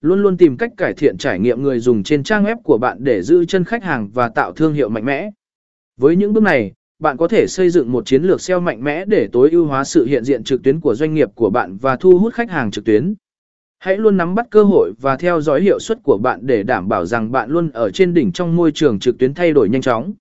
luôn luôn tìm cách cải thiện trải nghiệm người dùng trên trang web của bạn để giữ chân khách hàng và tạo thương hiệu mạnh mẽ. Với những bước này, bạn có thể xây dựng một chiến lược SEO mạnh mẽ để tối ưu hóa sự hiện diện trực tuyến của doanh nghiệp của bạn và thu hút khách hàng trực tuyến. Hãy luôn nắm bắt cơ hội và theo dõi hiệu suất của bạn để đảm bảo rằng bạn luôn ở trên đỉnh trong môi trường trực tuyến thay đổi nhanh chóng.